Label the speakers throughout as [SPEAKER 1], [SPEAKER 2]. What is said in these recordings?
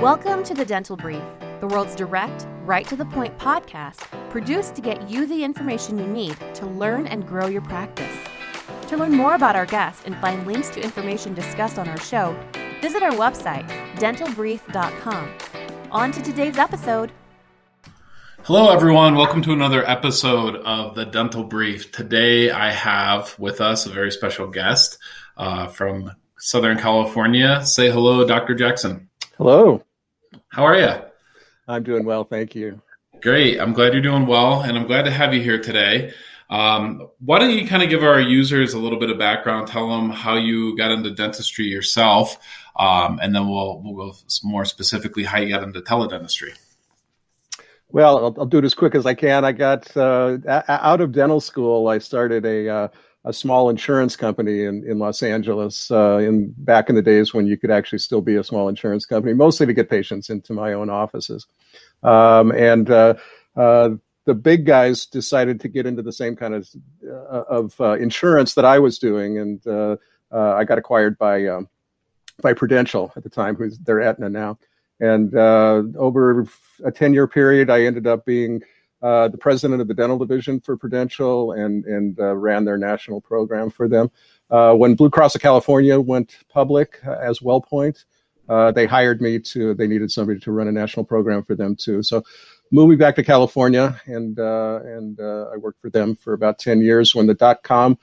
[SPEAKER 1] Welcome to the Dental Brief, the world's direct, right to the point podcast produced to get you the information you need to learn and grow your practice. To learn more about our guests and find links to information discussed on our show, visit our website, dentalbrief.com. On to today's episode.
[SPEAKER 2] Hello, everyone. Welcome to another episode of the Dental Brief. Today, I have with us a very special guest uh, from Southern California. Say hello, Dr. Jackson.
[SPEAKER 3] Hello.
[SPEAKER 2] How are you?
[SPEAKER 3] I'm doing well, thank you.
[SPEAKER 2] Great. I'm glad you're doing well, and I'm glad to have you here today. Um, why don't you kind of give our users a little bit of background? Tell them how you got into dentistry yourself, um, and then we'll we'll go more specifically how you got into teledentistry.
[SPEAKER 3] Well, I'll, I'll do it as quick as I can. I got uh, out of dental school. I started a uh, a small insurance company in, in Los Angeles uh, in back in the days when you could actually still be a small insurance company, mostly to get patients into my own offices. Um, and uh, uh, the big guys decided to get into the same kind of uh, of uh, insurance that I was doing, and uh, I got acquired by um, by Prudential at the time, who's they're Aetna now. And over a ten year period, I ended up being uh, the president of the dental division for Prudential and and uh, ran their national program for them. Uh, when Blue Cross of California went public uh, as WellPoint, uh, they hired me to. They needed somebody to run a national program for them too. So, moving back to California, and and I worked for them for about ten years. When the dot com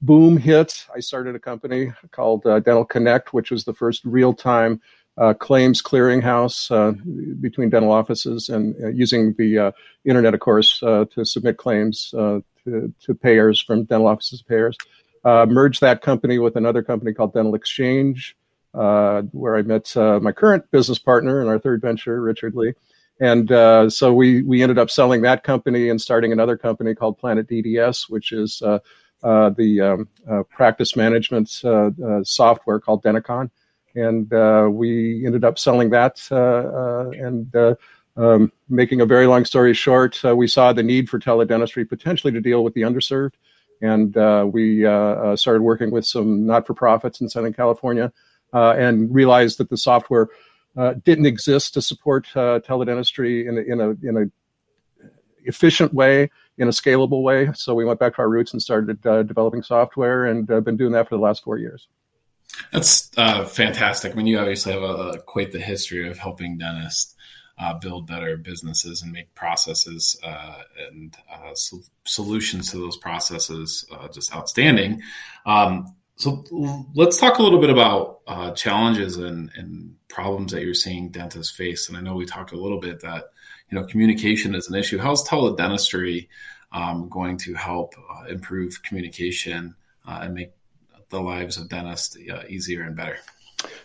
[SPEAKER 3] boom hit, I started a company called Dental Connect, which was the first real time uh, claims clearinghouse uh, between dental offices and uh, using the uh, internet, of course, uh, to submit claims uh, to, to, payers from dental offices to payers. merged that company with another company called DentalXChange, where I met my current business partner in our third venture, Richard Lee. And so we, we ended up selling that company and starting another company called Planet DDS, which is the um, practice management software called Denticon and uh, we ended up selling that uh, uh, and um, making a very long story short, we saw the need for teledentistry potentially to deal with the underserved, and we started working with some not-for-profits in Southern California, and realized that the software didn't exist to support teledentistry in a, in a in a efficient way, in a scalable way. So we went back to our roots and started uh, developing software, and uh, been doing that for the last four years.
[SPEAKER 2] That's uh, fantastic. I mean, you obviously have a, quite the history of helping dentists uh, build better businesses and make processes uh, and uh, so- solutions to those processes uh, just outstanding. Um, so let's talk a little bit about uh, challenges and, and, problems that you're seeing dentists face. And I know we talked a little bit that you know communication is an issue. How's teledentistry um, going to help improve communication and make the lives of dentists uh, easier and better.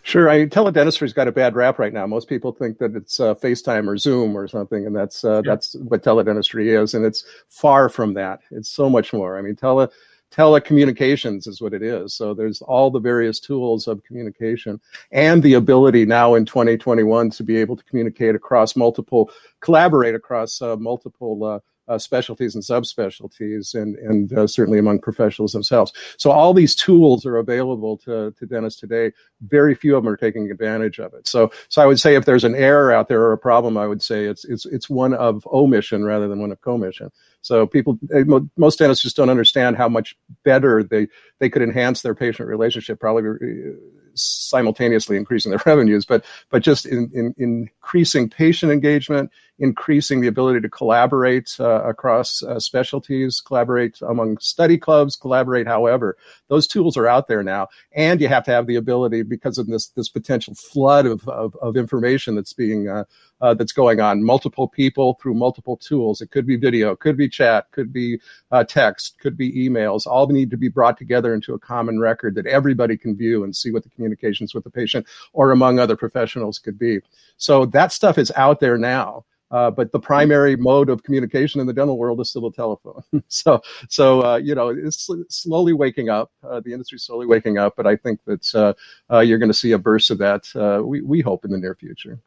[SPEAKER 3] Sure. I teledentistry's got a bad rap right now. Most people think that it's uh, FaceTime or Zoom or something, and that's uh, yeah. that's what teledentistry is, and it's far from that. It's so much more. I mean, tele telecommunications is what it is. So there's all the various tools of communication and the ability now in 2021 to be able to communicate across multiple, collaborate across uh, multiple uh, specialties and subspecialties, and and uh, certainly among professionals themselves. So all these tools are available to, to dentists today. Very few of them are taking advantage of it. So so I would say if there's an error out there or a problem, I would say it's it's it's one of omission rather than one of commission. So people, eh, most dentists just don't understand how much better they they could enhance their patient relationship, probably eh, simultaneously increasing their revenues, but but just in, in increasing patient engagement, increasing the ability to collaborate uh, across uh, specialties, collaborate among study clubs, collaborate however. Those tools are out there now. And you have to have the ability because of this, this potential flood of, of, of information that's being, uh, uh, that's going on, multiple people through multiple tools. It could be video, could be chat, could be uh, text, could be emails. All need to be brought together into a common record that everybody can view and see what the communications with the patient or among other professionals could be. So that stuff is out there now. Uh, but the primary mode of communication in the dental world is still the telephone. so, so uh, you know, it's slowly waking up. Uh, the industry's slowly waking up, but I think that uh, uh, you're going to see a burst of that. Uh, we we hope in the near future.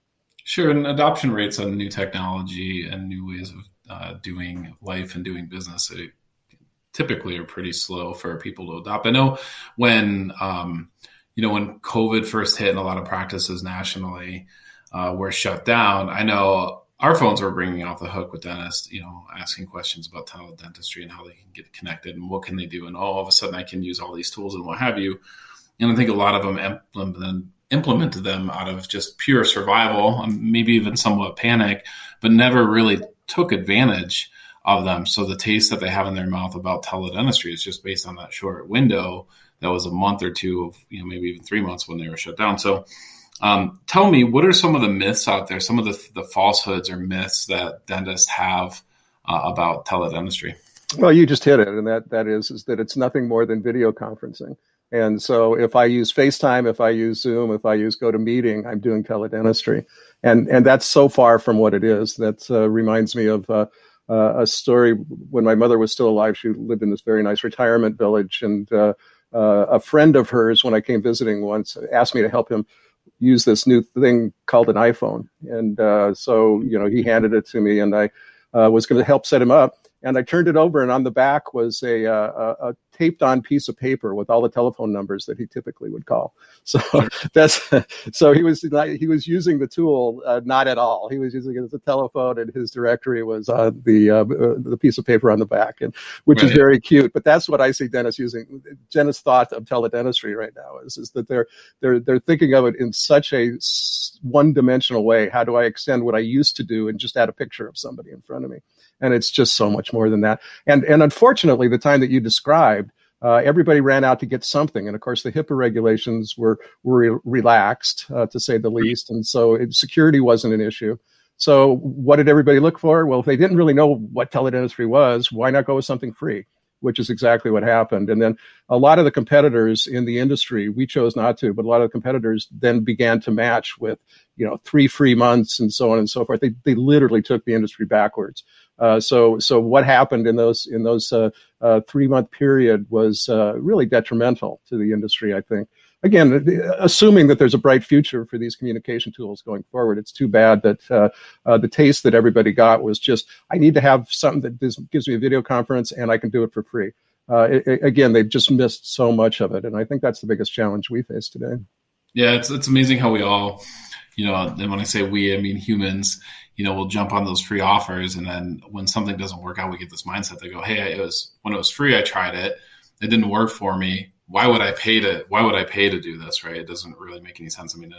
[SPEAKER 2] Sure, and adoption rates on new technology and new ways of doing life and doing business typically are pretty slow for people to adopt. I know when um, you know, when COVID first hit and a lot of practices nationally were shut down, I know our phones were bringing off the hook with dentists, you know, asking questions about teledentistry and how they can get connected and what can they do. And all of a sudden I can use all these tools and what have you. And I think a lot of them implement, implemented them out of just pure survival, maybe even somewhat panic, but never really took advantage of them. So the taste that they have in their mouth about teledentistry is just based on that short window that was a month or two of, you know, maybe even three months when they were shut down. So um, tell me, what are some of the myths out there, some of the, the falsehoods or myths that dentists have uh, about teledentistry?
[SPEAKER 3] Well, you just hit it, and that that is is that it's nothing more than video conferencing. And so, if I use FaceTime, if I use Zoom, if I use GoToMeeting, I'm doing teledentistry, and and that's so far from what it is. That uh, reminds me of uh, uh, a story when my mother was still alive. She lived in this very nice retirement village, and uh, uh, a friend of hers, when I came visiting once, asked me to help him use this new thing called an iPhone. And uh, so, you know, he handed it to me, and I uh, was going to help set him up. And I turned it over, and on the back was a, uh, a, a taped on piece of paper with all the telephone numbers that he typically would call. So that's so he was he was using the tool uh, not at all. He was using it as a telephone, and his directory was on the uh, the piece of paper on the back, and which right. is very cute. But that's what I see dentists using. Dentists' thought of teledentistry right now is is that they're they're they're thinking of it in such a one dimensional way. How do I extend what I used to do and just add a picture of somebody in front of me? And it's just so much more than that. And and unfortunately, the time that you described uh, everybody ran out to get something. And of course, the HIPAA regulations were, were re- relaxed, uh, to say the least. And so it, security wasn't an issue. So what did everybody look for? Well, if they didn't really know what teledentistry was, why not go with something free? Which is exactly what happened. And then a lot of the competitors in the industry, we chose not to, but a lot of the competitors then began to match with, you know, three free months and so on and so forth. They, they literally took the industry backwards. Uh, so, so what happened in those in those uh, uh, three month period was uh, really detrimental to the industry. I think. Again, assuming that there's a bright future for these communication tools going forward, it's too bad that uh, uh, the taste that everybody got was just I need to have something that gives me a video conference and I can do it for free. It, again, they've just missed so much of it, and I think that's the biggest challenge we face today.
[SPEAKER 2] Yeah, it's it's amazing how we all, you know, and when I say we, I mean humans you know, we'll jump on those free offers. And then when something doesn't work out, we get this mindset They go, Hey, it was when it was free, I tried it. It didn't work for me. Why would I pay to, why would I pay to do this? Right. It doesn't really make any sense. I mean,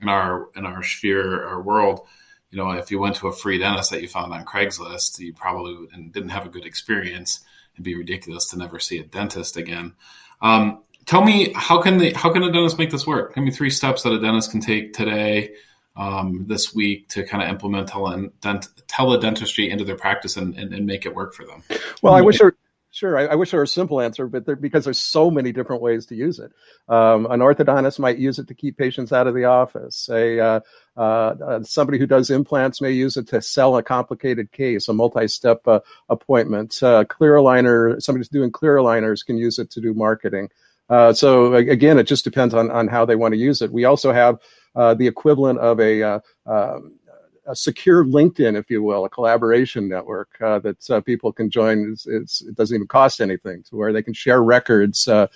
[SPEAKER 2] in our, in our sphere, our world, you know, if you went to a free dentist that you found on Craigslist, you probably and didn't have a good experience. It'd be ridiculous to never see a dentist again. Um, tell me how can they, how can a dentist make this work? Give me three steps that a dentist can take today um, this week to kind of implement tele- dent- teledentistry into their practice and, and, and, make it work for them?
[SPEAKER 3] Well, I wish there, sure, I, I wish there were a simple answer, but there, because there's so many different ways to use it. Um, an orthodontist might use it to keep patients out of the office. A uh, uh, somebody who does implants may use it to sell a complicated case, a multi-step uh, appointment. Uh, clear aligner, somebody who's doing clear aligners can use it to do marketing. Uh, so again, it just depends on on how they want to use it. We also have uh, the equivalent of a, uh, um, a secure LinkedIn, if you will, a collaboration network uh, that uh, people can join. It's, it's, it doesn't even cost anything to where they can share records uh,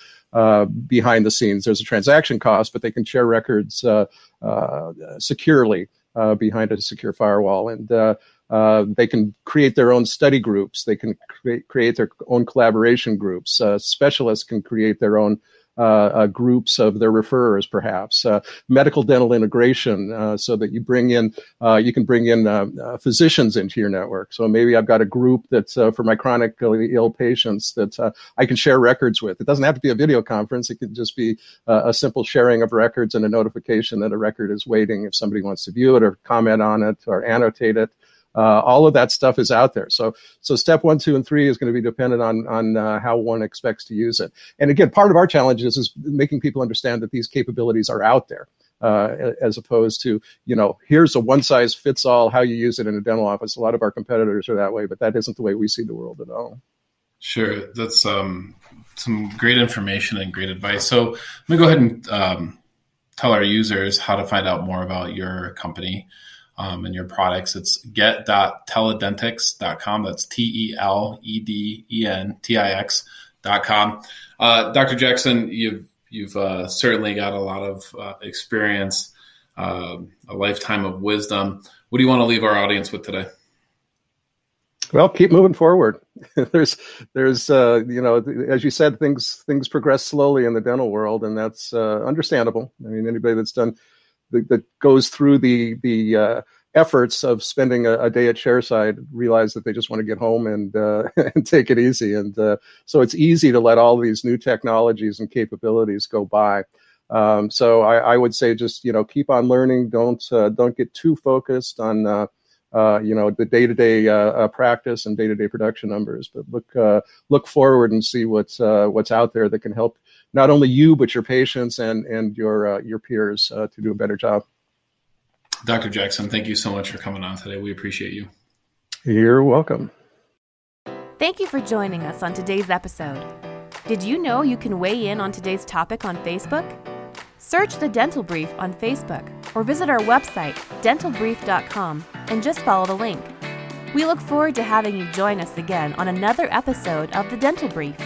[SPEAKER 3] behind the scenes. There's a transaction cost, but they can share records securely behind a secure firewall. And uh, they can create their own study groups. They can create, create their own collaboration groups. Uh, specialists can create their own uh, uh, Uh, uh, groups of their referrers, perhaps uh, medical dental integration, uh, so that you bring in uh, you can bring in physicians into your network. So maybe I've got a group that's for my chronically ill patients that I can share records with. It doesn't have to be a video conference. It could just be a simple sharing of records and a notification that a record is waiting if somebody wants to view it or comment on it or annotate it. Uh, all of that stuff is out there. So, so step one, two, and three is going to be dependent on on uh, how one expects to use it. And again, part of our challenge is, is making people understand that these capabilities are out there. Uh, as opposed to you know here's a one size fits all how you use it in a dental office a lot of our competitors are that way but that isn't the way we see the world at all
[SPEAKER 2] sure that's um, some great information and great advice so let me go ahead and um, tell our users how to find out more about your company um, and your products. It's get.teledentix.com. That's T E L E D E N T I X.com. Uh, Dr. Jackson, you've You've uh, certainly got a lot of uh, experience, uh, a lifetime of wisdom. What do you want to leave our audience with today?
[SPEAKER 3] Well, keep moving forward. there's, there's, uh, you know, as you said, things things progress slowly in the dental world, and that's uh, understandable. I mean, anybody that's done that, goes through the the uh, efforts of spending a, a, day at chairside realize that they just want to get home and uh, and take it easy. And uh, so it's easy to let all these new technologies and capabilities go by. Um, so I, I, would say just you know keep on learning. Don't uh, don't get too focused on uh, you know the day to day practice and day to day production numbers, but look uh, look forward and see what's uh, what's out there that can help not only you but your patients and and your uh, your peers to do a better job.
[SPEAKER 2] Dr. Jackson, thank you so much for coming on today. We appreciate you.
[SPEAKER 3] You're welcome.
[SPEAKER 1] Thank you for joining us on today's episode. Did you know you can weigh in on today's topic on Facebook? Search the Dental Brief on Facebook or visit our website, dentalbrief.com, and just follow the link. We look forward to having you join us again on another episode of the Dental Brief.